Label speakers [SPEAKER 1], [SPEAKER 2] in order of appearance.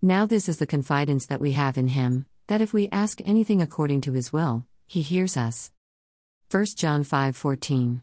[SPEAKER 1] Now this is the confidence that we have in him, that if we ask anything according to his will, he hears us. 1 John 5 14.